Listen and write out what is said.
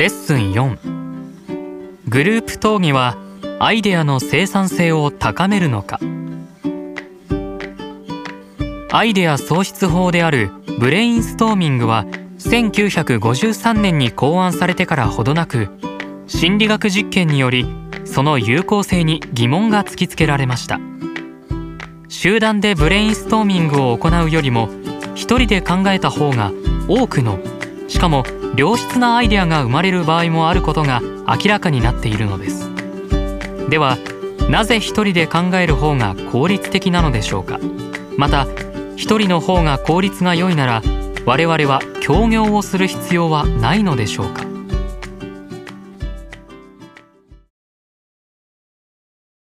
レッスン4グループ討議はアイデアの生産性を高めるのか。アイデア創出法であるブレインストーミングは1953年に考案されてからほどなく心理学実験によりその有効性に疑問が突きつけられました。集団でブレインストーミングを行うよりも一人で考えた方が多くのしかも良質なアイデアが生まれる場合もあることが明らかになっているのです。ではなぜ一人で考える方が効率的なのでしょうか？また一人の方が効率が良いなら我々は協業をする必要はないのでしょうか？